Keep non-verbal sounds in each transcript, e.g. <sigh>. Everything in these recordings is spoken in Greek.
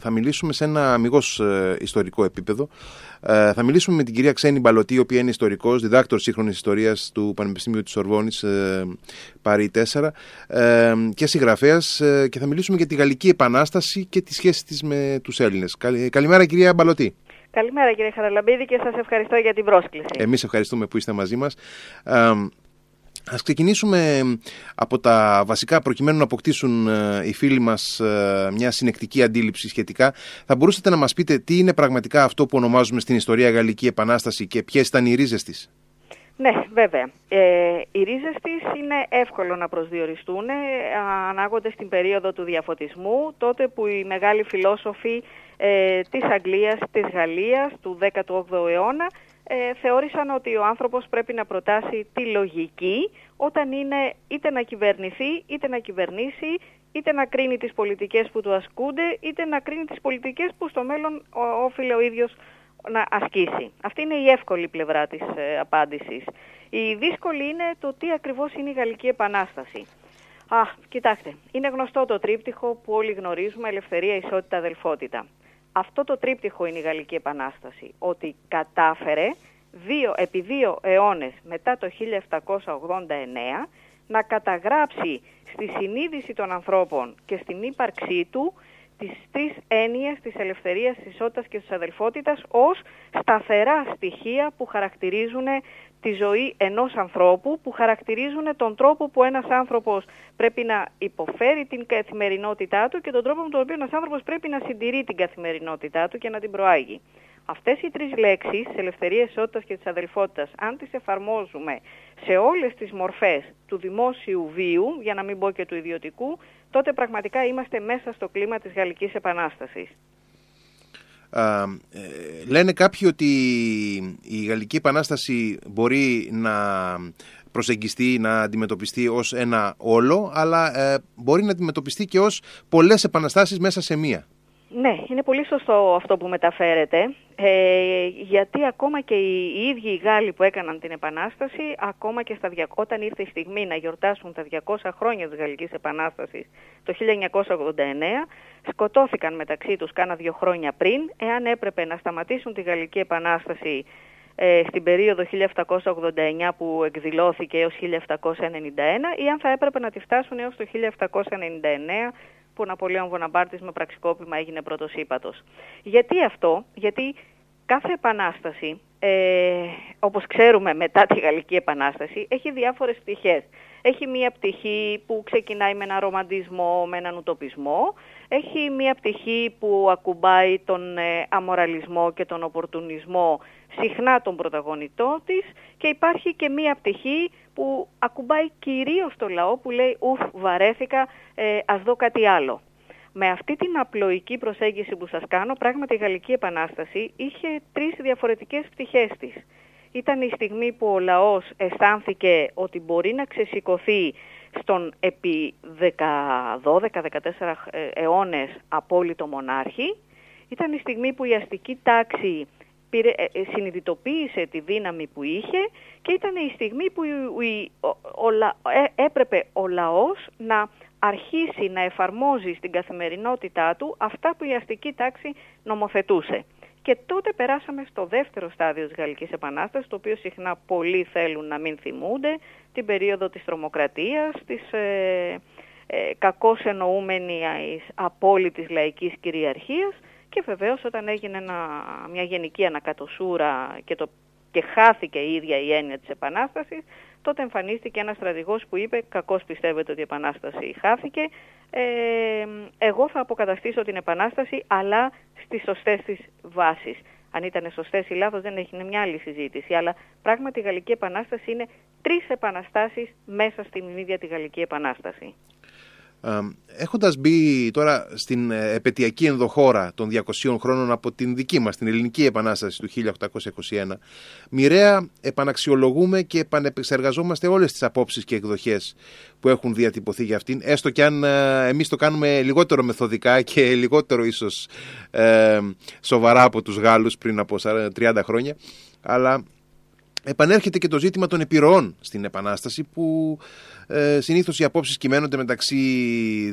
θα μιλήσουμε σε ένα αμυγός ε, ιστορικό επίπεδο. Ε, θα μιλήσουμε με την κυρία Ξένη Μπαλωτή, η οποία είναι ιστορικός, διδάκτορ σύγχρονης ιστορίας του Πανεπιστημίου της Ορβόνης, ε, Παρή 4, ε, και συγγραφέας ε, και θα μιλήσουμε για τη Γαλλική Επανάσταση και τη σχέση της με τους Έλληνες. καλημέρα κυρία Μπαλωτή. Καλημέρα κύριε Χαραλαμπίδη και σας ευχαριστώ για την πρόσκληση. Εμείς ευχαριστούμε που είστε μαζί μας. Ας ξεκινήσουμε από τα βασικά προκειμένου να αποκτήσουν ε, οι φίλοι μας ε, μια συνεκτική αντίληψη σχετικά. Θα μπορούσατε να μας πείτε τι είναι πραγματικά αυτό που ονομάζουμε στην ιστορία Γαλλική Επανάσταση και ποιες ήταν οι ρίζες της; Ναι, βέβαια. Ε, οι ρίζες της είναι εύκολο να προσδιοριστούν. Ε, ανάγονται στην περίοδο του διαφωτισμού, τότε που οι μεγάλοι φιλόσοφοι ε, της Αγγλίας, της Γαλλίας, του 18ου αιώνα, ε, θεώρησαν ότι ο άνθρωπος πρέπει να προτάσει τη λογική όταν είναι είτε να κυβερνηθεί, είτε να κυβερνήσει, είτε να κρίνει τις πολιτικές που του ασκούνται, είτε να κρίνει τις πολιτικές που στο μέλλον όφιλε ο ίδιος να ασκήσει. Αυτή είναι η εύκολη πλευρά της ε, απάντησης. Η δύσκολη είναι το τι ακριβώς είναι η Γαλλική Επανάσταση. Α, κοιτάξτε, είναι γνωστό το τρίπτυχο που όλοι γνωρίζουμε, ελευθερία, ισότητα, αδελφότητα. Αυτό το τρίπτυχο είναι η Γαλλική Επανάσταση, ότι κατάφερε δύο, επί δύο αιώνες μετά το 1789 να καταγράψει στη συνείδηση των ανθρώπων και στην ύπαρξή του τις τρεις έννοιες της ελευθερίας, της ισότητας και της αδελφότητας ως σταθερά στοιχεία που χαρακτηρίζουν τη ζωή ενός ανθρώπου, που χαρακτηρίζουν τον τρόπο που ένας άνθρωπος πρέπει να υποφέρει την καθημερινότητά του και τον τρόπο με τον οποίο ένας άνθρωπος πρέπει να συντηρεί την καθημερινότητά του και να την προάγει. Αυτές οι τρεις λέξεις, της ελευθερίας, ισότητας και της αδελφότητας, αν τις εφαρμόζουμε σε όλες τις μορφές του δημόσιου βίου, για να μην πω και του ιδιωτικού, τότε πραγματικά είμαστε μέσα στο κλίμα της Γαλλικής Επανάστασης. Α, ε, λένε κάποιοι ότι η Γαλλική Επανάσταση μπορεί να προσεγγιστεί, να αντιμετωπιστεί ως ένα όλο, αλλά ε, μπορεί να αντιμετωπιστεί και ως πολλές επαναστάσεις μέσα σε μία. Ναι, είναι πολύ σωστό αυτό που μεταφέρετε, ε, γιατί ακόμα και οι, ίδιοι οι Γάλλοι που έκαναν την Επανάσταση, ακόμα και στα, όταν ήρθε η στιγμή να γιορτάσουν τα 200 χρόνια της Γαλλικής Επανάστασης το 1989, σκοτώθηκαν μεταξύ τους κάνα δύο χρόνια πριν, εάν έπρεπε να σταματήσουν τη Γαλλική Επανάσταση ε, στην περίοδο 1789 που εκδηλώθηκε έως 1791 ή αν θα έπρεπε να τη φτάσουν έως το 1799 που ο Ναπολέον Βοναμπάρτης με πραξικόπημα έγινε πρώτος ύπατος. Γιατί αυτό, γιατί κάθε επανάσταση, ε, όπως ξέρουμε μετά τη Γαλλική Επανάσταση, έχει διάφορες πτυχές. Έχει μία πτυχή που ξεκινάει με έναν ρομαντισμό, με έναν ουτοπισμό. Έχει μία πτυχή που ακουμπάει τον ε, αμοραλισμό και τον οπορτουνισμό συχνά τον πρωταγωνιτό της και υπάρχει και μία πτυχή που ακουμπάει κυρίως το λαό που λέει «Ουφ, βαρέθηκα, ε, ας δω κάτι άλλο». Με αυτή την απλοϊκή προσέγγιση που σας κάνω, πράγματι η Γαλλική Επανάσταση είχε τρεις διαφορετικές πτυχές της. Ήταν η στιγμή που ο λαός αισθάνθηκε ότι μπορεί να ξεσηκωθεί στον επί 12-14 ε, αιώνες απόλυτο μονάρχη. Ήταν η στιγμή που η αστική τάξη πήρε, ε, ε, συνειδητοποίησε τη δύναμη που είχε και ήταν η στιγμή που έπρεπε ο λαός να αρχίσει να εφαρμόζει στην καθημερινότητά του αυτά που η αστική τάξη νομοθετούσε. Και τότε περάσαμε στο δεύτερο στάδιο της Γαλλικής Επανάστασης, το οποίο συχνά πολλοί θέλουν να μην θυμούνται, την περίοδο της τρομοκρατίας, της ε, ε, κακώς εννοούμενης απόλυτης λαϊκής κυριαρχίας και βεβαίως όταν έγινε μια γενική ανακατοσούρα και, το, και χάθηκε η ίδια η έννοια της Επανάστασης, τότε εμφανίστηκε ένας στρατηγός που είπε «Κακώς πιστεύετε ότι η Επανάσταση χάθηκε, ε, εγώ θα αποκαταστήσω την Επανάσταση αλλά στις σωστές της βάσεις». Αν ήταν σωστές ή λάθος δεν έχει μια άλλη συζήτηση, αλλά πράγματι η Γαλλική Επανάσταση είναι τρεις επαναστάσεις μέσα στην ίδια τη Γαλλική Επανάσταση. Έχοντας μπει τώρα στην ε, επαιτειακή ενδοχώρα των 200 χρόνων από την δική μας, την ελληνική επανάσταση του 1821, μοιραία επαναξιολογούμε και επανεπεξεργαζόμαστε όλες τις απόψεις και εκδοχές που έχουν διατυπωθεί για αυτήν, έστω και αν ε, εμείς το κάνουμε λιγότερο μεθοδικά και λιγότερο ίσως ε, σοβαρά από τους Γάλλους πριν από 30 χρόνια, αλλά επανέρχεται και το ζήτημα των επιρροών στην Επανάσταση που ε, συνήθως οι απόψεις κυμαίνονται μεταξύ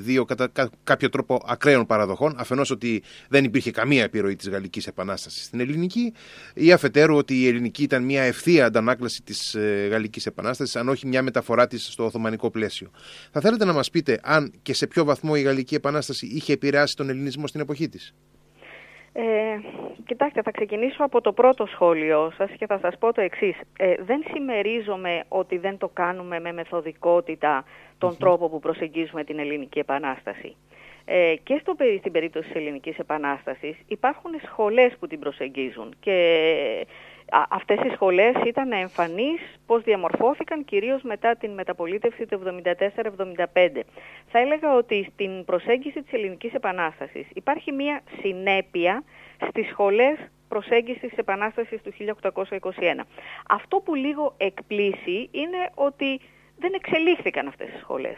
δύο κατά κάποιο τρόπο ακραίων παραδοχών αφενός ότι δεν υπήρχε καμία επιρροή της Γαλλικής Επανάστασης στην Ελληνική ή αφετέρου ότι η Ελληνική ήταν μια ευθεία αντανάκλαση της ε, Γαλλικής Επανάστασης αν όχι μια μεταφορά της στο Οθωμανικό πλαίσιο. Θα θέλετε να μας πείτε αν και σε ποιο βαθμό η Γαλλική Επανάσταση είχε επηρεάσει τον Ελληνισμό στην εποχή της; Ε, κοιτάξτε, θα ξεκινήσω από το πρώτο σχόλιο σας και θα σας πω το εξής. Ε, δεν συμμερίζομαι ότι δεν το κάνουμε με μεθοδικότητα τον τρόπο που προσεγγίζουμε την Ελληνική Επανάσταση. Ε, και στο, στην περίπτωση της Ελληνικής Επανάστασης υπάρχουν σχολές που την προσεγγίζουν και αυτές οι σχολές ήταν εμφανείς πώς διαμορφώθηκαν κυρίως μετά την μεταπολίτευση του 74-75. Θα έλεγα ότι στην προσέγγιση της Ελληνικής Επανάστασης υπάρχει μία συνέπεια στις σχολές προσέγγισης της Επανάστασης του 1821. Αυτό που λίγο εκπλήσει είναι ότι δεν εξελίχθηκαν αυτές οι σχολές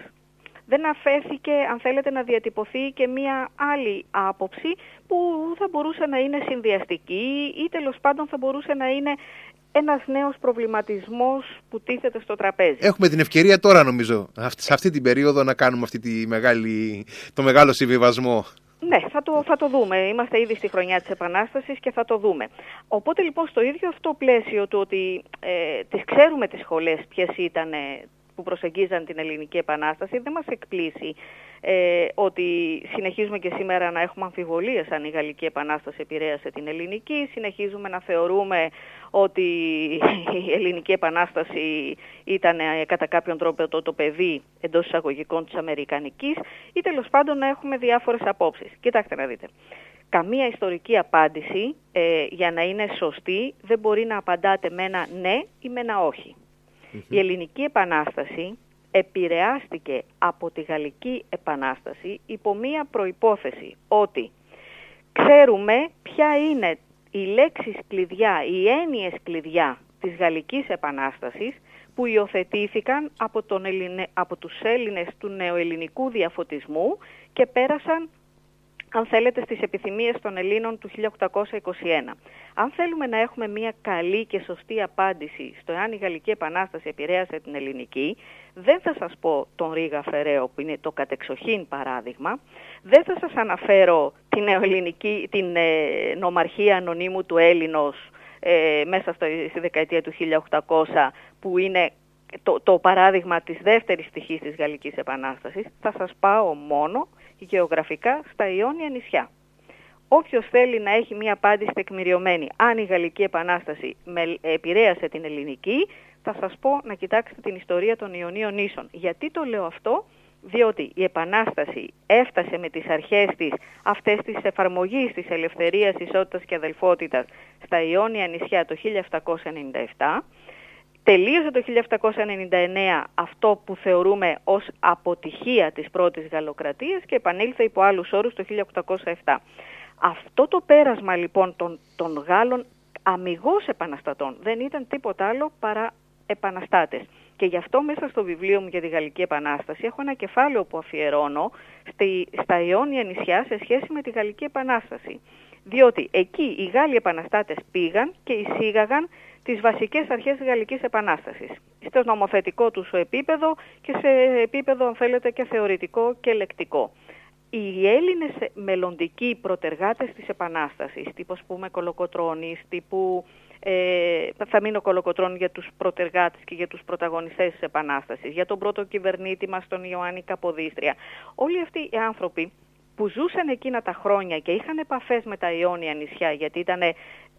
δεν αφέθηκε, αν θέλετε, να διατυπωθεί και μία άλλη άποψη που θα μπορούσε να είναι συνδυαστική ή τέλος πάντων θα μπορούσε να είναι ένας νέος προβληματισμός που τίθεται στο τραπέζι. Έχουμε την ευκαιρία τώρα νομίζω, σε αυτή την περίοδο να κάνουμε αυτή τη μεγάλη, το μεγάλο συμβιβασμό. Ναι, θα το, θα το δούμε. Είμαστε ήδη στη χρονιά της Επανάστασης και θα το δούμε. Οπότε λοιπόν στο ίδιο αυτό πλαίσιο του ότι ε, τις ξέρουμε τις σχολές ποιες ήταν που προσεγγίζαν την Ελληνική Επανάσταση δεν μας εκπλήσει ε, ότι συνεχίζουμε και σήμερα να έχουμε αμφιβολίες αν η Γαλλική Επανάσταση επηρέασε την Ελληνική. Συνεχίζουμε να θεωρούμε ότι η Ελληνική Επανάσταση ήταν ε, κατά κάποιον τρόπο το, το παιδί εντός εισαγωγικών της Αμερικανικής ή τέλος πάντων να έχουμε διάφορες απόψεις. Κοιτάξτε να δείτε. Καμία ιστορική απάντηση ε, για να είναι σωστή δεν μπορεί να απαντάτε με ένα ναι ή με ένα όχι. Η Ελληνική Επανάσταση επηρεάστηκε από τη Γαλλική Επανάσταση υπό μία προϋπόθεση ότι ξέρουμε ποια είναι οι λέξεις κλειδιά, οι έννοιες κλειδιά της Γαλλικής Επανάστασης που υιοθετήθηκαν από, τον Ελληνε... από τους Έλληνες του νεοελληνικού διαφωτισμού και πέρασαν αν θέλετε, στις επιθυμίες των Ελλήνων του 1821. Αν θέλουμε να έχουμε μια καλή και σωστή απάντηση στο εάν η Γαλλική Επανάσταση επηρέασε την ελληνική, δεν θα σας πω τον Ρίγα Φεραίο που είναι το κατεξοχήν παράδειγμα, δεν θα σας αναφέρω την, νεοελληνική, την ε, νομαρχία ανωνύμου του Έλληνος ε, μέσα στο, στη δεκαετία του 1800 που είναι το, το παράδειγμα της δεύτερης στοιχής της Γαλλικής Επανάστασης. Θα σας πάω μόνο γεωγραφικά στα Ιόνια νησιά. Όποιος θέλει να έχει μία απάντηση τεκμηριωμένη αν η Γαλλική Επανάσταση επηρέασε την ελληνική, θα σας πω να κοιτάξετε την ιστορία των Ιωνίων νήσων. Γιατί το λέω αυτό, διότι η Επανάσταση έφτασε με τις αρχές της αυτές της εφαρμογής της ελευθερίας, ισότητας και αδελφότητας στα Ιόνια νησιά το 1797, Τελείωσε το 1799 αυτό που θεωρούμε ως αποτυχία της πρώτης γαλλοκρατίας και επανήλθε υπό άλλους όρους το 1807. Αυτό το πέρασμα λοιπόν των, των Γάλλων αμυγός επαναστατών δεν ήταν τίποτα άλλο παρά επαναστάτες. Και γι' αυτό μέσα στο βιβλίο μου για τη Γαλλική Επανάσταση έχω ένα κεφάλαιο που αφιερώνω στη, στα Ιόνια νησιά σε σχέση με τη Γαλλική Επανάσταση. Διότι εκεί οι Γάλλοι επαναστάτες πήγαν και εισήγαγαν τις βασικές αρχές της Γαλλικής Επανάστασης. Στο νομοθετικό τους επίπεδο και σε επίπεδο, αν θέλετε, και θεωρητικό και λεκτικό. Οι Έλληνες μελλοντικοί προτεργάτες της Επανάστασης, τύπου ας πούμε Κολοκοτρώνης, τύπου ε, θα μείνω Κολοκοτρώνη για τους προτεργάτες και για τους πρωταγωνιστές της Επανάστασης, για τον πρώτο κυβερνήτη μας, τον Ιωάννη Καποδίστρια. Όλοι αυτοί οι άνθρωποι που ζούσαν εκείνα τα χρόνια και είχαν επαφές με τα Ιόνια νησιά, γιατί ήταν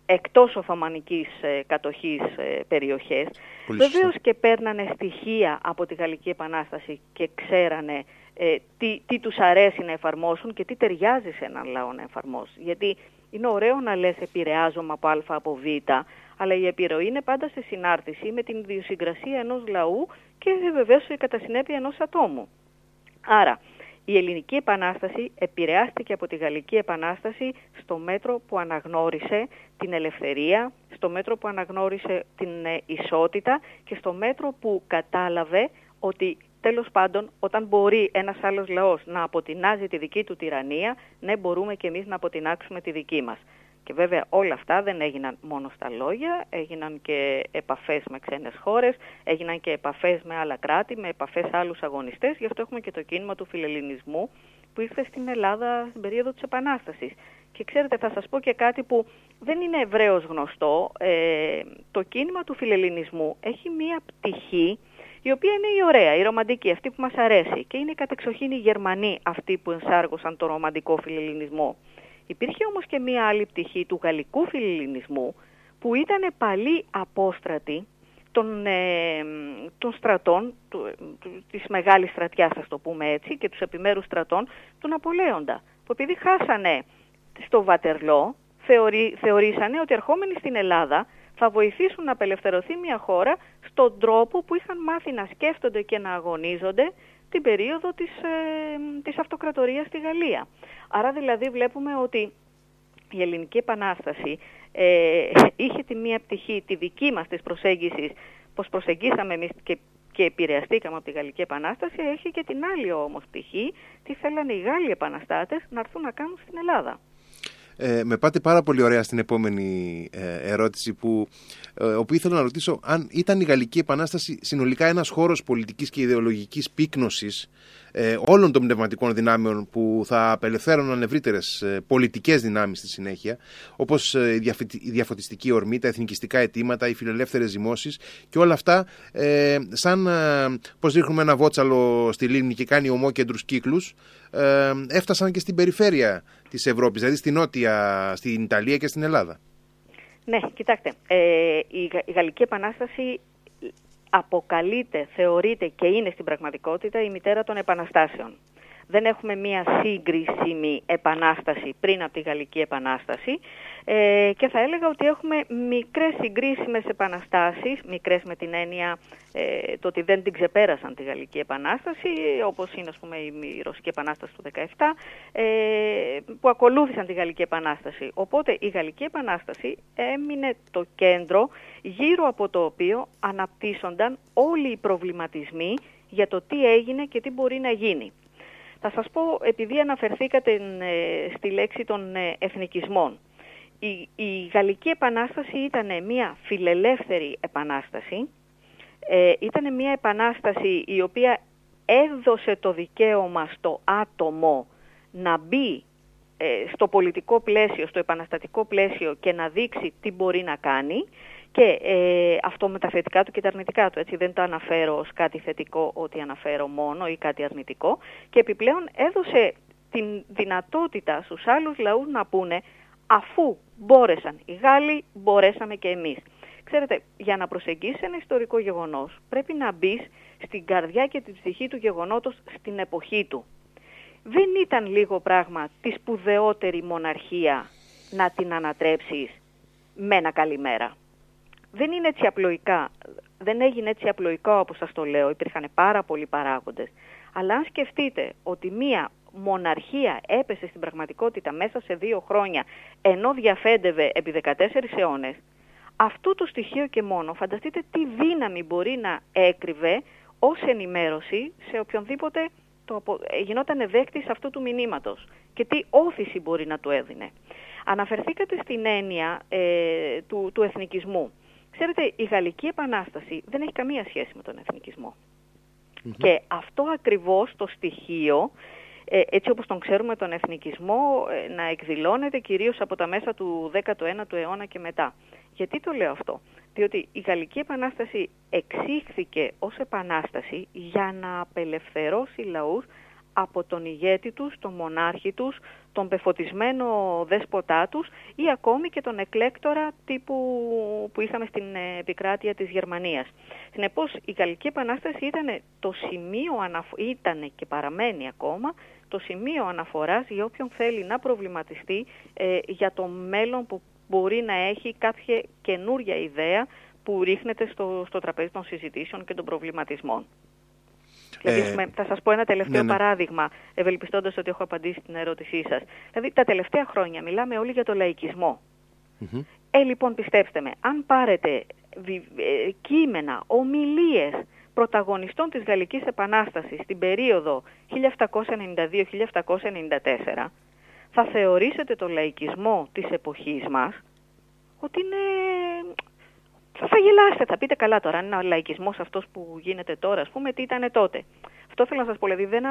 εκτός Οθωμανικής ε, κατοχής ε, περιοχές, βεβαίως και παίρνανε στοιχεία από τη Γαλλική Επανάσταση και ξέρανε ε, τι, τι τους αρέσει να εφαρμόσουν και τι ταιριάζει σε έναν λαό να εφαρμόσει. Γιατί είναι ωραίο να λες επηρεάζομαι από α από β, αλλά η επιρροή είναι πάντα σε συνάρτηση με την ιδιοσυγκρασία ενός λαού και βεβαίως κατά συνέπεια ενός ατόμου. Άρα, η Ελληνική Επανάσταση επηρεάστηκε από τη Γαλλική Επανάσταση στο μέτρο που αναγνώρισε την ελευθερία, στο μέτρο που αναγνώρισε την ε, ισότητα και στο μέτρο που κατάλαβε ότι τέλος πάντων όταν μπορεί ένας άλλος λαός να αποτινάζει τη δική του τυραννία, ναι μπορούμε και εμείς να αποτινάξουμε τη δική μας. Και βέβαια όλα αυτά δεν έγιναν μόνο στα λόγια, έγιναν και επαφές με ξένες χώρες, έγιναν και επαφές με άλλα κράτη, με επαφές άλλους αγωνιστές, γι' αυτό έχουμε και το κίνημα του φιλελληνισμού που ήρθε στην Ελλάδα στην περίοδο της Επανάστασης. Και ξέρετε, θα σας πω και κάτι που δεν είναι ευρέως γνωστό. Ε, το κίνημα του φιλελληνισμού έχει μία πτυχή η οποία είναι η ωραία, η ρομαντική, αυτή που μας αρέσει. Και είναι κατεξοχήν οι Γερμανοί αυτοί που ενσάργωσαν το ρομαντικό φιλελληνισμό. Υπήρχε όμως και μία άλλη πτυχή του γαλλικού φιλελληνισμού που ήταν παλί απόστρατη των, ε, των στρατών, του, του, της μεγάλης στρατιάς, θα το πούμε έτσι, και τους επιμέρους στρατών του Ναπολέοντα, που επειδή χάσανε στο Βατερλό, θεωρεί, θεωρήσανε ότι ερχόμενοι στην Ελλάδα θα βοηθήσουν να απελευθερωθεί μια χώρα στον τρόπο που είχαν μάθει να σκέφτονται και να αγωνίζονται την περίοδο της, ε, της αυτοκρατορίας στη Γαλλία. Άρα δηλαδή βλέπουμε ότι η Ελληνική Επανάσταση ε, είχε τη μία πτυχή, τη δική μας της προσέγγισης, πως προσεγγίσαμε εμείς και, και επηρεαστήκαμε από τη Γαλλική Επανάσταση, έχει και την άλλη όμως πτυχή, τι θέλανε οι Γάλλοι επαναστάτες να έρθουν να κάνουν στην Ελλάδα. Ε, με πάτε πάρα πολύ ωραία στην επόμενη ε, ερώτηση που, ε, όπου ήθελα να ρωτήσω αν ήταν η Γαλλική Επανάσταση συνολικά ένας χώρος πολιτικής και ιδεολογικής πύκνωσης ε, όλων των πνευματικών δυνάμεων που θα απελευθέρωναν ευρύτερες ε, πολιτικές δυνάμεις στη συνέχεια όπως ε, η διαφωτιστική ορμή, τα εθνικιστικά αιτήματα, οι φιλελεύθερες ζυμώσεις και όλα αυτά ε, σαν ε, πως ρίχνουμε ένα βότσαλο στη λίμνη και κάνει ομόκεντρους κύκλους ε, έφτασαν και στην περιφέρεια της Ευρώπης, δηλαδή στην Νότια, στην Ιταλία και στην Ελλάδα. Ναι, κοιτάξτε, ε, η, η Γαλλική Επανάσταση αποκαλείται, θεωρείται και είναι στην πραγματικότητα η μητέρα των επαναστάσεων δεν έχουμε μία σύγκρισιμη επανάσταση πριν από τη Γαλλική Επανάσταση ε, και θα έλεγα ότι έχουμε μικρές συγκρίσιμες επαναστάσεις, μικρές με την έννοια ε, το ότι δεν την ξεπέρασαν τη Γαλλική Επανάσταση, όπως είναι ας πούμε, η, Ρωσική Επανάσταση του 17, ε, που ακολούθησαν τη Γαλλική Επανάσταση. Οπότε η Γαλλική Επανάσταση έμεινε το κέντρο γύρω από το οποίο αναπτύσσονταν όλοι οι προβληματισμοί για το τι έγινε και τι μπορεί να γίνει. Θα σας πω, επειδή αναφερθήκατε ε, στη λέξη των ε, εθνικισμών, η, η Γαλλική Επανάσταση ήταν μια φιλελεύθερη επανάσταση, ε, ήταν μια επανάσταση η οποία έδωσε το δικαίωμα στο άτομο να μπει στο πολιτικό πλαίσιο, στο επαναστατικό πλαίσιο και να δείξει τι μπορεί να κάνει και ε, αυτό με τα θετικά του και τα αρνητικά του. Έτσι δεν το αναφέρω ως κάτι θετικό ότι αναφέρω μόνο ή κάτι αρνητικό. Και επιπλέον έδωσε την δυνατότητα στους άλλους λαούς να πούνε αφού μπόρεσαν οι Γάλλοι, μπορέσαμε και εμείς. Ξέρετε, για να προσεγγίσεις ένα ιστορικό γεγονός πρέπει να μπεις στην καρδιά και την ψυχή του γεγονότος στην εποχή του. Δεν ήταν λίγο πράγμα τη σπουδαιότερη μοναρχία να την ανατρέψεις με ένα καλημέρα δεν είναι έτσι απλοϊκά. Δεν έγινε έτσι απλοϊκό όπως σας το λέω. Υπήρχαν πάρα πολλοί παράγοντες. Αλλά αν σκεφτείτε ότι μία μοναρχία έπεσε στην πραγματικότητα μέσα σε δύο χρόνια ενώ διαφέντευε επί 14 αιώνες, αυτό το στοιχείο και μόνο φανταστείτε τι δύναμη μπορεί να έκρυβε ως ενημέρωση σε οποιονδήποτε το, γινόταν δέκτης αυτού του μηνύματος και τι όθηση μπορεί να του έδινε. Αναφερθήκατε στην έννοια ε, του, του εθνικισμού. Ξέρετε, η Γαλλική Επανάσταση δεν έχει καμία σχέση με τον εθνικισμο Και αυτό ακριβώς το στοιχείο, ε, έτσι όπως τον ξέρουμε τον εθνικισμό, ε, να εκδηλώνεται κυρίως από τα μέσα του 19ου αιώνα και μετά. Γιατί το λέω αυτό; Διότι η Γαλλική Επανάσταση εξήχθηκε ως επανάσταση για να απελευθερώσει λαούς από τον ηγέτη τους, τον μονάρχη τους, τον πεφωτισμένο δέσποτά τους ή ακόμη και τον εκλέκτορα τύπου που είχαμε στην επικράτεια της Γερμανίας. Συνεπώς η Γαλλική Επανάσταση ήταν το σημείο ήταν και παραμένει ακόμα το σημείο αναφοράς για όποιον θέλει να προβληματιστεί ε, για το μέλλον που μπορεί να έχει κάποια καινούρια ιδέα που ρίχνεται στο, στο τραπέζι των συζητήσεων και των προβληματισμών. Δηλαδή, ε, θα σας πω ένα τελευταίο ναι, ναι. παράδειγμα, ευελπιστώντας ότι έχω απαντήσει την ερώτησή σας. Δηλαδή, τα τελευταία χρόνια μιλάμε όλοι για το λαϊκισμό. Ε, λοιπόν, πιστέψτε με, αν πάρετε ε, κείμενα, ομιλίες πρωταγωνιστών της Γαλλικής Επανάστασης στην περίοδο 1792-1794, θα θεωρήσετε το λαϊκισμό της εποχής μας ότι είναι... Θα, γελάσετε, θα πείτε καλά τώρα, αν είναι ο λαϊκισμός αυτός που γίνεται τώρα, ας πούμε, τι ήταν τότε. Αυτό θέλω να σας πω, δηλαδή, δεν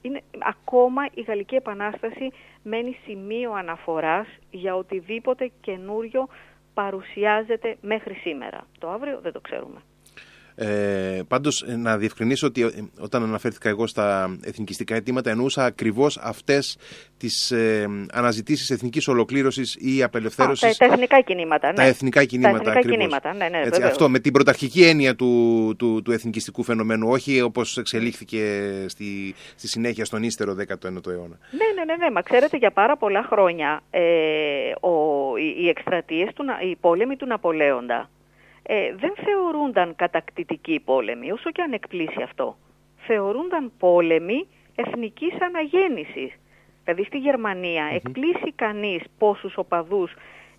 είναι, ακόμα η Γαλλική Επανάσταση μένει σημείο αναφοράς για οτιδήποτε καινούριο παρουσιάζεται μέχρι σήμερα. Το αύριο δεν το ξέρουμε. Ε, πάντως ε, να διευκρινίσω ότι ε, όταν αναφέρθηκα εγώ στα εθνικιστικά αιτήματα εννοούσα ακριβώς αυτές τις ε, αναζητήσεις εθνικής ολοκλήρωσης ή απελευθέρωσης. τα, εθνικά κινήματα. Ναι. Τα εθνικά κινήματα τα εθνικά κινήματα, ναι, ναι, Έτσι, αυτό με την πρωταρχική έννοια του, του, του εθνικιστικού φαινομένου, όχι όπως εξελίχθηκε στη, στη συνέχεια στον ύστερο 19ο αιώνα. Ναι, ναι, ναι, ναι, μα ξέρετε για πάρα πολλά χρόνια ε, ο, οι, οι εκστρατείες, του, οι πόλεμοι του Ναπολέοντα ε, δεν θεωρούνταν κατακτητικοί πόλεμοι, όσο και αν εκπλήσει αυτό. Θεωρούνταν πόλεμοι εθνικής αναγέννησης. Δηλαδή στη Γερμανία mm-hmm. εκπλήσει κανείς πόσους οπαδούς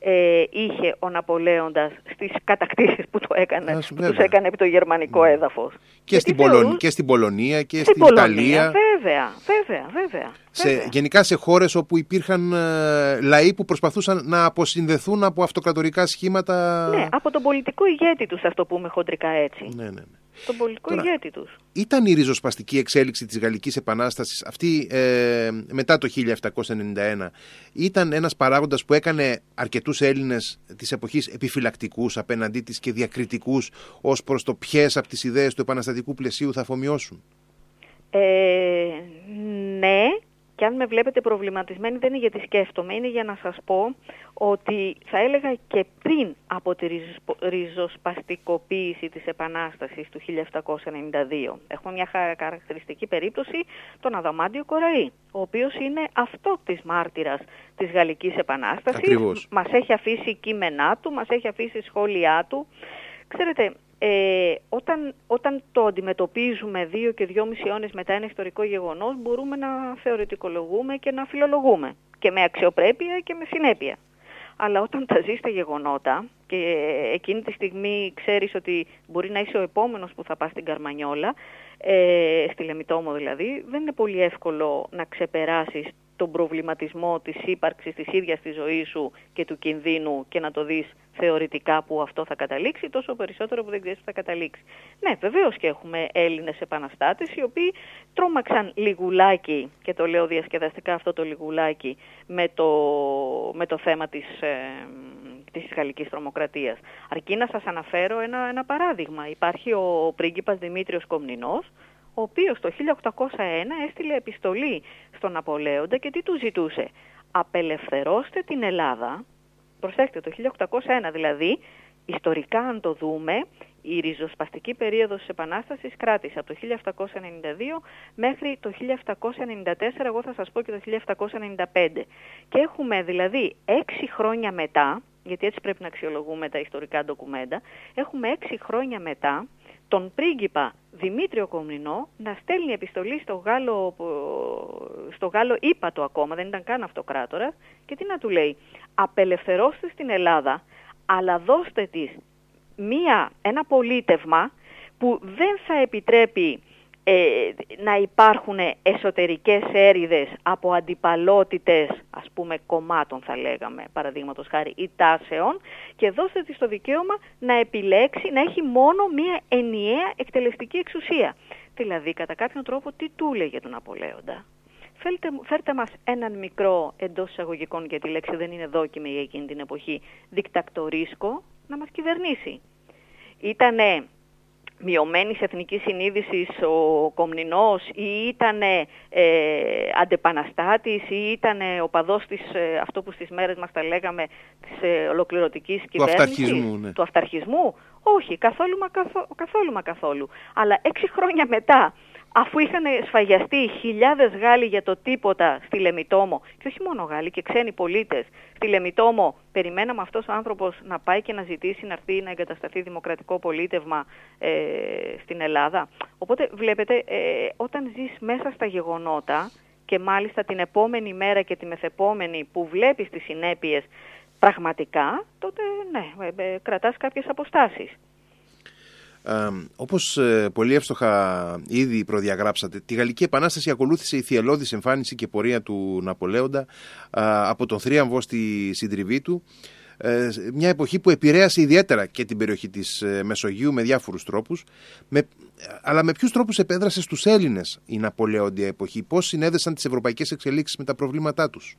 ε, είχε ο Ναπολέοντας στις κατακτήσεις που, το έκανε, που τους έκανε επί το γερμανικό ναι. έδαφος. Και στην, θεωρούν... και στην Πολωνία και στην, στην Ιταλία. Βέβαια, βέβαια, βέβαια. Σε, γενικά σε χώρες όπου υπήρχαν ε, λαοί που προσπαθούσαν να αποσυνδεθούν από αυτοκρατορικά σχήματα. Ναι, από τον πολιτικό ηγέτη τους, αυτό πούμε χοντρικά έτσι. Ναι, ναι, ναι. Τον πολιτικό Τώρα, ηγέτη τους. Ήταν η ριζοσπαστική εξέλιξη της Γαλλικής Επανάστασης αυτή ε, μετά το 1791. Ήταν ένας παράγοντας που έκανε αρκετούς Έλληνες της εποχής επιφυλακτικούς απέναντί της και διακριτικούς ως προς το ποιες από τις ιδέες του επαναστατικού πλαισίου θα αφομοιώσουν. Ε, ναι, και αν με βλέπετε προβληματισμένη δεν είναι γιατί σκέφτομαι, είναι για να σας πω ότι θα έλεγα και πριν από τη ριζοσπαστικοποίηση της Επανάστασης του 1792. Έχουμε μια χαρακτηριστική περίπτωση, τον Αδαμάντιο Κοραή, ο οποίος είναι αυτό της μάρτυρας της Γαλλικής Επανάστασης. Ακριβώς. Μας έχει αφήσει κείμενά του, μας έχει αφήσει σχόλιά του. Ξέρετε, ε, όταν, όταν το αντιμετωπίζουμε δύο και δυόμιση αιώνες μετά ένα ιστορικό γεγονός μπορούμε να θεωρητικολογούμε και να φιλολογούμε και με αξιοπρέπεια και με συνέπεια. Αλλά όταν τα ζεις τα γεγονότα και εκείνη τη στιγμή ξέρεις ότι μπορεί να είσαι ο επόμενος που θα πας στην Καρμανιόλα, ε, στη Λεμιτόμο δηλαδή, δεν είναι πολύ εύκολο να ξεπεράσεις τον προβληματισμό της ύπαρξης της ίδιας της ζωής σου και του κινδύνου και να το δεις θεωρητικά που αυτό θα καταλήξει, τόσο περισσότερο που δεν ξέρεις που θα καταλήξει. Ναι, βεβαίως και έχουμε Έλληνες επαναστάτες οι οποίοι τρόμαξαν λιγουλάκι, και το λέω διασκεδαστικά αυτό το λιγουλάκι, με το, με το θέμα της, ε, της γαλλικής τρομοκρατίας. Αρκεί να σας αναφέρω ένα, ένα παράδειγμα. Υπάρχει ο πρίγκιπας Δημήτριος Κομνηνός, ο οποίος το 1801 έστειλε επιστολή στον Απολέοντα και τι του ζητούσε. Απελευθερώστε την Ελλάδα, προσέξτε το 1801 δηλαδή, ιστορικά αν το δούμε, η ριζοσπαστική περίοδος της Επανάστασης κράτησε από το 1792 μέχρι το 1794, εγώ θα σας πω και το 1795. Και έχουμε δηλαδή έξι χρόνια μετά, γιατί έτσι πρέπει να αξιολογούμε τα ιστορικά ντοκουμέντα, έχουμε έξι χρόνια μετά τον πρίγκιπα Δημήτριο Κομνηνό να στέλνει επιστολή στο Γάλλο, στο Γάλλο ύπατο ακόμα, δεν ήταν καν αυτοκράτορα, και τι να του λέει, απελευθερώστε στην Ελλάδα, αλλά δώστε της μία, ένα πολίτευμα που δεν θα επιτρέπει ε, να υπάρχουν εσωτερικές έρηδες από αντιπαλότητες ας πούμε κομμάτων θα λέγαμε παραδείγματος χάρη ή τάσεων και δώστε της το δικαίωμα να επιλέξει να έχει μόνο μία ενιαία εκτελεστική εξουσία. Δηλαδή κατά κάποιον τρόπο τι του έλεγε τον Απολέοντα; Φέρτε, φέρτε μας έναν μικρό εντός εισαγωγικών γιατί η λέξη δεν είναι δόκιμη για εκείνη την εποχή δικτακτορίσκο να μας κυβερνήσει. Ήτανε μειωμένης εθνικής συνείδησης ο Κομνηνός ή ήταν ε, αντεπαναστάτης ή ήταν οπαδός της, ε, αυτό που στις μέρες μας τα λέγαμε της ε, ολοκληρωτικής κυβέρνησης; Του αυταρχισμού, ναι. Του αυταρχισμού; Όχι, καθόλου μα καθόλου, καθόλου, μα καθόλου. Αλλά έξι χρόνια μετά αφού είχαν σφαγιαστεί χιλιάδες Γάλλοι για το τίποτα στη Λεμιτόμο, και όχι μόνο Γάλλοι και ξένοι πολίτες, στη Λεμιτόμο, περιμέναμε αυτός ο άνθρωπος να πάει και να ζητήσει να έρθει να εγκατασταθεί δημοκρατικό πολίτευμα ε, στην Ελλάδα. Οπότε βλέπετε, ε, όταν ζεις μέσα στα γεγονότα και μάλιστα την επόμενη μέρα και τη μεθεπόμενη που βλέπεις τις συνέπειες πραγματικά, τότε ναι, ε, ε, κρατάς κάποιες αποστάσεις. Ε, όπως πολύ εύστοχα ήδη προδιαγράψατε, τη Γαλλική Επανάσταση ακολούθησε η θυελώδης εμφάνιση και πορεία του Ναπολέοντα από τον θρίαμβο στη συντριβή του ε, μια εποχή που επηρέασε ιδιαίτερα και την περιοχή της ε, Μεσογείου με διάφορους τρόπους με, αλλά με ποιους τρόπους επέδρασε στους Έλληνες η Ναπολεόντια εποχή; Πώς συνέδεσαν τις ευρωπαϊκές εξελίξεις με τα προβλήματά τους;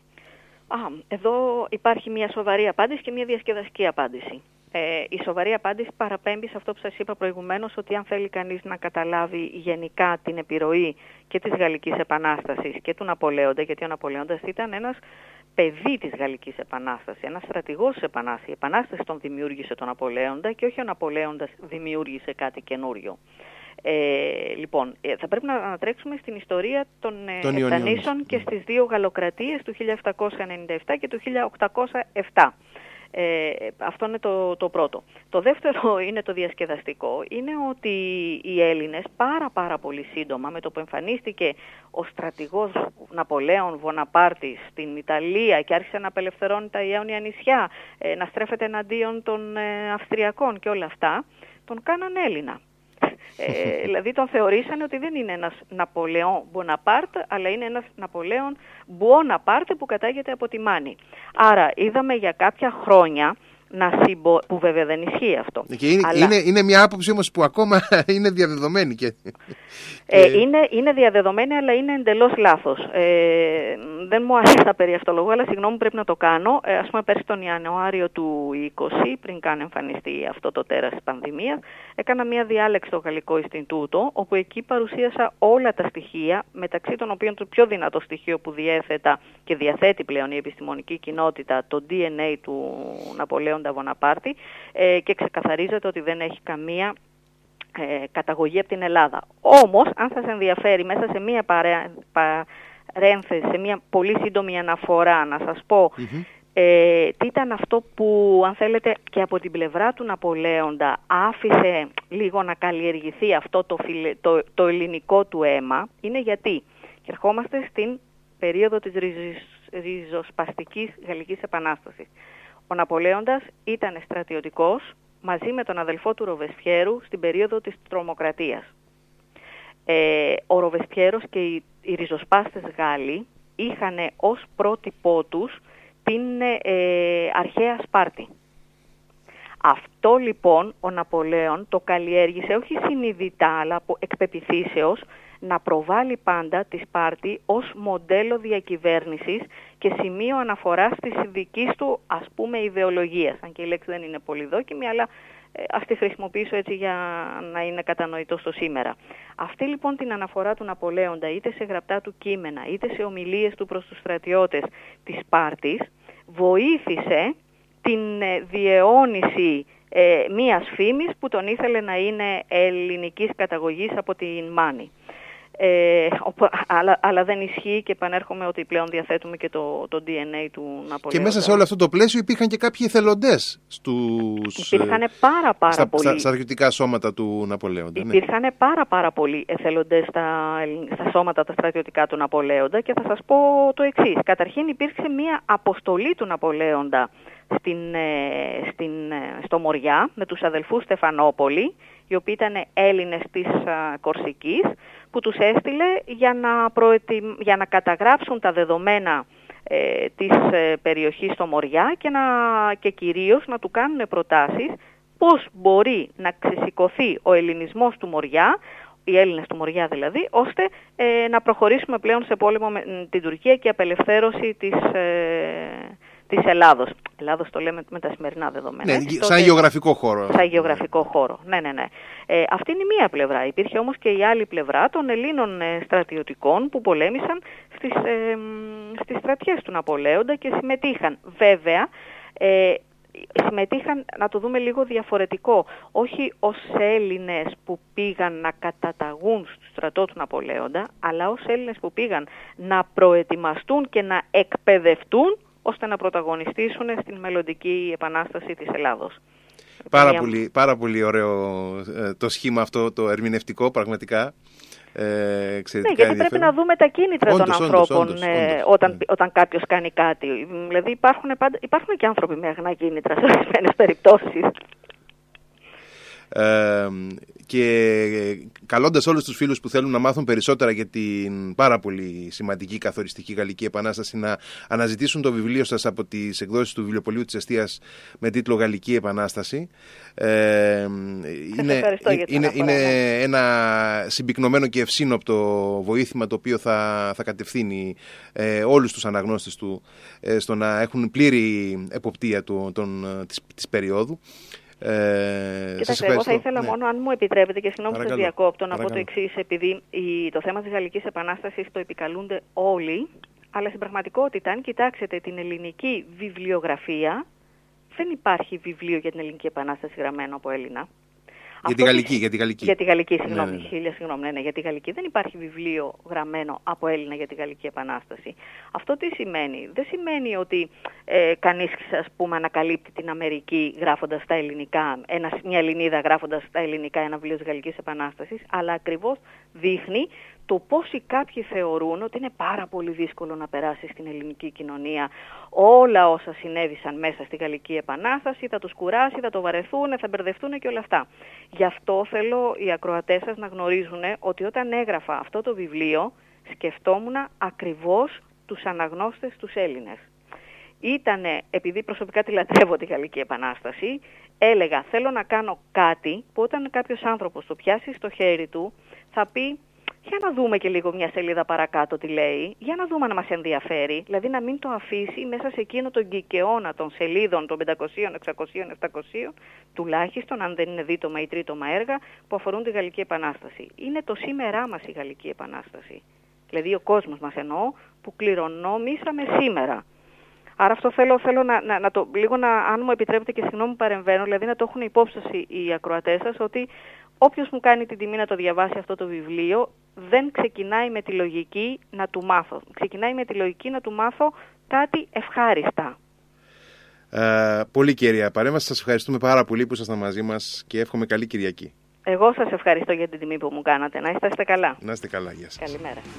Α, εδώ υπάρχει μια σοβαρή απάντηση και μια διασκεδαστική απάντηση. Ε, η σοβαρή απάντηση παραπέμπει σε αυτό που σας είπα προηγουμένως ότι αν θέλει κανείς να καταλάβει γενικά την επιρροή και της Γαλλικής Επανάστασης και του Ναπολέοντα γιατί ο Ναπολέοντας ήταν ένας παιδί της Γαλλικής Επανάστασης, ένας στρατηγός της Επανάστασης. Η Επανάσταση τον δημιούργησε τον Ναπολέοντα και όχι ο Ναπολέοντας δημιούργησε κάτι καινούριο. Ε, λοιπόν, ε, θα πρέπει να ανατρέξουμε στην ιστορία των, των και στις δύο γαλλοκρατίες του 1797 και του 1807. Ε, αυτό είναι το, το πρώτο. Το δεύτερο <laughs> είναι το διασκεδαστικό. Είναι ότι οι Έλληνες πάρα πάρα πολύ σύντομα με το που εμφανίστηκε ο στρατηγός Ναπολέων Βοναπάρτης στην Ιταλία και άρχισε να απελευθερώνει τα Ιόνια νησιά, ε, να στρέφεται εναντίον των ε, Αυστριακών και όλα αυτά, τον κάναν Έλληνα. Ε, δηλαδή τον θεωρήσανε ότι δεν είναι ένας Ναπολεόν Μποναπάρτ, αλλά είναι ένας Ναπολέον Μπουόναπάρτ που κατάγεται από τη Μάνη. Άρα είδαμε για κάποια χρόνια να συμπο... που βέβαια δεν ισχύει αυτό. Και είναι, είναι, είναι μια άποψη όμως που ακόμα <laughs> είναι διαδεδομένη. Και... Ε, είναι, είναι διαδεδομένη αλλά είναι εντελώς λάθος. Ε, δεν μου αρέσει τα περί λόγο, αλλά συγγνώμη πρέπει να το κάνω. Ε, ας πούμε πέρσι τον Ιανουάριο του 20, πριν καν εμφανιστεί αυτό το τέρας της πανδημίας, έκανα μια διάλεξη στο Γαλλικό Ινστιτούτο, όπου εκεί παρουσίασα όλα τα στοιχεία, μεταξύ των οποίων το πιο δυνατό στοιχείο που διέθετα και διαθέτει πλέον η επιστημονική κοινότητα, το DNA του Ναπολέον Βοναπάρτη ε, και ξεκαθαρίζεται ότι δεν έχει καμία ε, καταγωγή από την Ελλάδα. Όμως, αν σας ενδιαφέρει μέσα σε μία παρένθεση, σε μία πολύ σύντομη αναφορά, να σας πω ε, τι ήταν αυτό που, αν θέλετε, και από την πλευρά του Ναπολέοντα άφησε λίγο να καλλιεργηθεί αυτό το, το, το ελληνικό του αίμα, είναι γιατί. Και ερχόμαστε στην περίοδο της ριζοσπαστικής Γαλλικής Επανάστασης. Ο Ναπολέοντας ήταν στρατιωτικός μαζί με τον αδελφό του Ροβεσφιέρου στην περίοδο της τρομοκρατίας. Ε, ο Ροβεσφιέρος και οι, οι ριζοσπάστες Γάλλοι είχαν ως πρότυπό τους την ε, αρχαία Σπάρτη. Αυτό λοιπόν ο Ναπολέον το καλλιέργησε όχι συνειδητά αλλά από εκπεπιθήσεως να προβάλλει πάντα τη Σπάρτη ως μοντέλο διακυβέρνησης και σημείο αναφοράς της δικής του ας πούμε ιδεολογίας. Αν και η λέξη δεν είναι πολύ δόκιμη, αλλά ε, ας τη χρησιμοποιήσω έτσι για να είναι κατανοητό στο σήμερα. Αυτή λοιπόν την αναφορά του Ναπολέοντα είτε σε γραπτά του κείμενα είτε σε ομιλίες του προς τους στρατιώτες της Σπάρτης βοήθησε την ε, διαιώνιση ε, μίας φήμης που τον ήθελε να είναι ελληνικής καταγωγής από την Μάνη. Ε, αλλά, αλλά δεν ισχύει και επανέρχομαι ότι πλέον διαθέτουμε και το, το DNA του Ναπολέοντα. Και μέσα σε όλο αυτό το πλαίσιο υπήρχαν και κάποιοι εθελοντές στους, υπήρχαν πάρα πάρα στα, πολλοί. Στα, στρατιωτικά σώματα του Ναπολέοντα. Ναι. Υπήρχαν πάρα πάρα πολλοί εθελοντές στα, στα σώματα τα στρατιωτικά του Ναπολέοντα και θα σας πω το εξής. Καταρχήν υπήρξε μια αποστολή του Ναπολέοντα στην, ε, στην, ε, στο Μοριά με τους αδελφούς Στεφανόπολη, οι οποίοι ήταν Έλληνες της Κορσικής, που τους έστειλε για να, για να καταγράψουν τα δεδομένα ε, της ε, περιοχής στο Μοριά και, να... και κυρίως να του κάνουν προτάσεις πώς μπορεί να ξεσηκωθεί ο ελληνισμός του Μοριά, οι Έλληνες του Μοριά δηλαδή, ώστε ε, να προχωρήσουμε πλέον σε πόλεμο με την Τουρκία και απελευθέρωση της, της Ελλάδος. Ελλάδος το λέμε με τα σημερινά δεδομένα. Ναι, σαν γεωγραφικό χώρο. Σαν γεωγραφικό χώρο, ναι, ναι, ναι. Ε, αυτή είναι η μία πλευρά. Υπήρχε όμως και η άλλη πλευρά των Ελλήνων ε, στρατιωτικών που πολέμησαν στις, ε, στις στρατιές του Ναπολέοντα και συμμετείχαν. Βέβαια, ε, συμμετείχαν, να το δούμε λίγο διαφορετικό, όχι ως Έλληνες που πήγαν να καταταγούν στο στρατό του Ναπολέοντα, αλλά ως Έλληνες που πήγαν να προετοιμαστούν και να εκπαιδευτούν ώστε να πρωταγωνιστήσουν στην μελλοντική επανάσταση της Ελλάδος. Πάρα, πολύ, πάρα πολύ ωραίο ε, το σχήμα αυτό, το ερμηνευτικό πραγματικά. Ε, ναι, γιατί πρέπει να δούμε τα κίνητρα των ανθρώπων ε, όταν, ναι. όταν κάποιος κάνει κάτι. Δηλαδή υπάρχουν, υπάρχουν και άνθρωποι με αγνά κίνητρα σε ορισμένες περιπτώσεις. Ε, και καλώντας όλους τους φίλους που θέλουν να μάθουν περισσότερα για την πάρα πολύ σημαντική καθοριστική Γαλλική Επανάσταση να αναζητήσουν το βιβλίο σας από τις εκδόσεις του Βιβλιοπολίου της Εστίας με τίτλο Γαλλική Επανάσταση. Ε, είναι, είναι, είναι ένα συμπυκνωμένο και ευσύνοπτο βοήθημα το οποίο θα, θα κατευθύνει ε, όλους τους αναγνώστες του ε, στο να έχουν πλήρη εποπτεία του, τον, της, της περίοδου. Ε, Κοιτάξτε, εγώ θα ήθελα ναι. μόνο, αν μου επιτρέπετε, και συγγνώμη που σας διακόπτω, να πω το εξής, επειδή η, το θέμα της Γαλλικής Επανάστασης το επικαλούνται όλοι, αλλά στην πραγματικότητα, αν κοιτάξετε την ελληνική βιβλιογραφία, δεν υπάρχει βιβλίο για την Ελληνική Επανάσταση γραμμένο από Έλληνα. Για τη Γαλλική, για τη Γαλλική. Για τη Γαλλική, συγγνώμη, ναι, ναι. χίλια συγγνώμη, ναι, ναι, για τη Γαλλική. Δεν υπάρχει βιβλίο γραμμένο από Έλληνα για τη Γαλλική Επανάσταση. Αυτό τι σημαίνει; Δεν σημαίνει ότι ε, κανείς, ας πούμε, ανακαλύπτει την Αμερική γράφοντας τα ελληνικά, ένα, μια Ελληνίδα γράφοντας τα ελληνικά ένα βιβλίο της Γαλλικής Επανάστασης, αλλά ακριβώς δείχνει το πόσοι κάποιοι θεωρούν ότι είναι πάρα πολύ δύσκολο να περάσει στην ελληνική κοινωνία όλα όσα συνέβησαν μέσα στη Γαλλική Επανάσταση, θα τους κουράσει, θα το βαρεθούν, θα μπερδευτούν και όλα αυτά. Γι' αυτό θέλω οι ακροατές σας να γνωρίζουν ότι όταν έγραφα αυτό το βιβλίο σκεφτόμουν ακριβώς τους αναγνώστες τους Έλληνες. Ήτανε, επειδή προσωπικά τη λατρεύω τη Γαλλική Επανάσταση, έλεγα θέλω να κάνω κάτι που όταν κάποιος άνθρωπος το πιάσει στο χέρι του θα πει για να δούμε και λίγο μια σελίδα παρακάτω τι λέει, για να δούμε αν μας ενδιαφέρει, δηλαδή να μην το αφήσει μέσα σε εκείνο τον κικαιώνα των σελίδων των 500, 600, 700, τουλάχιστον αν δεν είναι δίτομα ή τρίτομα έργα που αφορούν τη Γαλλική Επανάσταση. Είναι το σήμερά μας η Γαλλική Επανάσταση. Δηλαδή ο κόσμος μας εννοώ που κληρονόμησαμε σήμερα. Άρα αυτό θέλω, θέλω να, να, να, το, λίγο να, αν μου επιτρέπετε και συγγνώμη που παρεμβαίνω, δηλαδή να το έχουν υπόψη οι ακροατές σας, ότι όποιος μου κάνει την τιμή να το διαβάσει αυτό το βιβλίο, δεν ξεκινάει με τη λογική να του μάθω. Ξεκινάει με τη λογική να του μάθω κάτι ευχάριστα. Ε, πολύ κυρία Παρέμβαση, σας ευχαριστούμε πάρα πολύ που ήσασταν μαζί μας και εύχομαι καλή Κυριακή. Εγώ σας ευχαριστώ για την τιμή που μου κάνατε. Να είστε καλά. Να είστε καλά. Γεια σας. Καλημέρα.